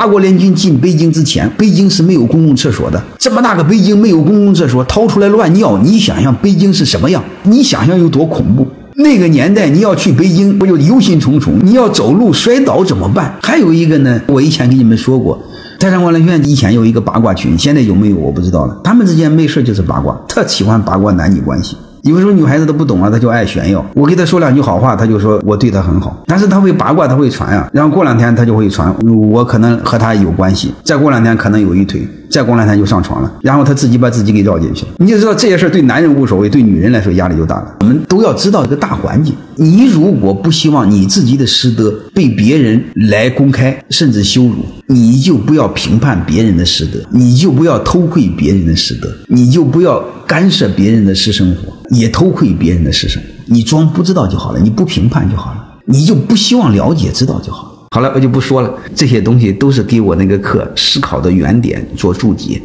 八国联军进北京之前，北京是没有公共厕所的。这么大个北京没有公共厕所，掏出来乱尿，你想想北京是什么样？你想想有多恐怖？那个年代你要去北京，不就忧心忡忡？你要走路摔倒怎么办？还有一个呢，我以前跟你们说过，泰山管理学院以前有一个八卦群，现在有没有我不知道了。他们之间没事就是八卦，特喜欢八卦男女关系。有时候女孩子都不懂啊，她就爱炫耀。我给她说两句好话，她就说我对她很好。但是她会八卦，她会传啊。然后过两天她就会传，我可能和她有关系。再过两天可能有一腿，再过两天就上床了。然后她自己把自己给绕进去了。你就知道这些事对男人无所谓，对女人来说压力就大了。我们都要知道这个大环境。你如果不希望你自己的师德被别人来公开甚至羞辱，你就不要评判别人的师德，你就不要偷窥别人的师德，你就不要干涉别人的私生活。也偷窥别人的私生，你装不知道就好了，你不评判就好了，你就不希望了解知道就好了。好了，我就不说了，这些东西都是给我那个课思考的原点做注解。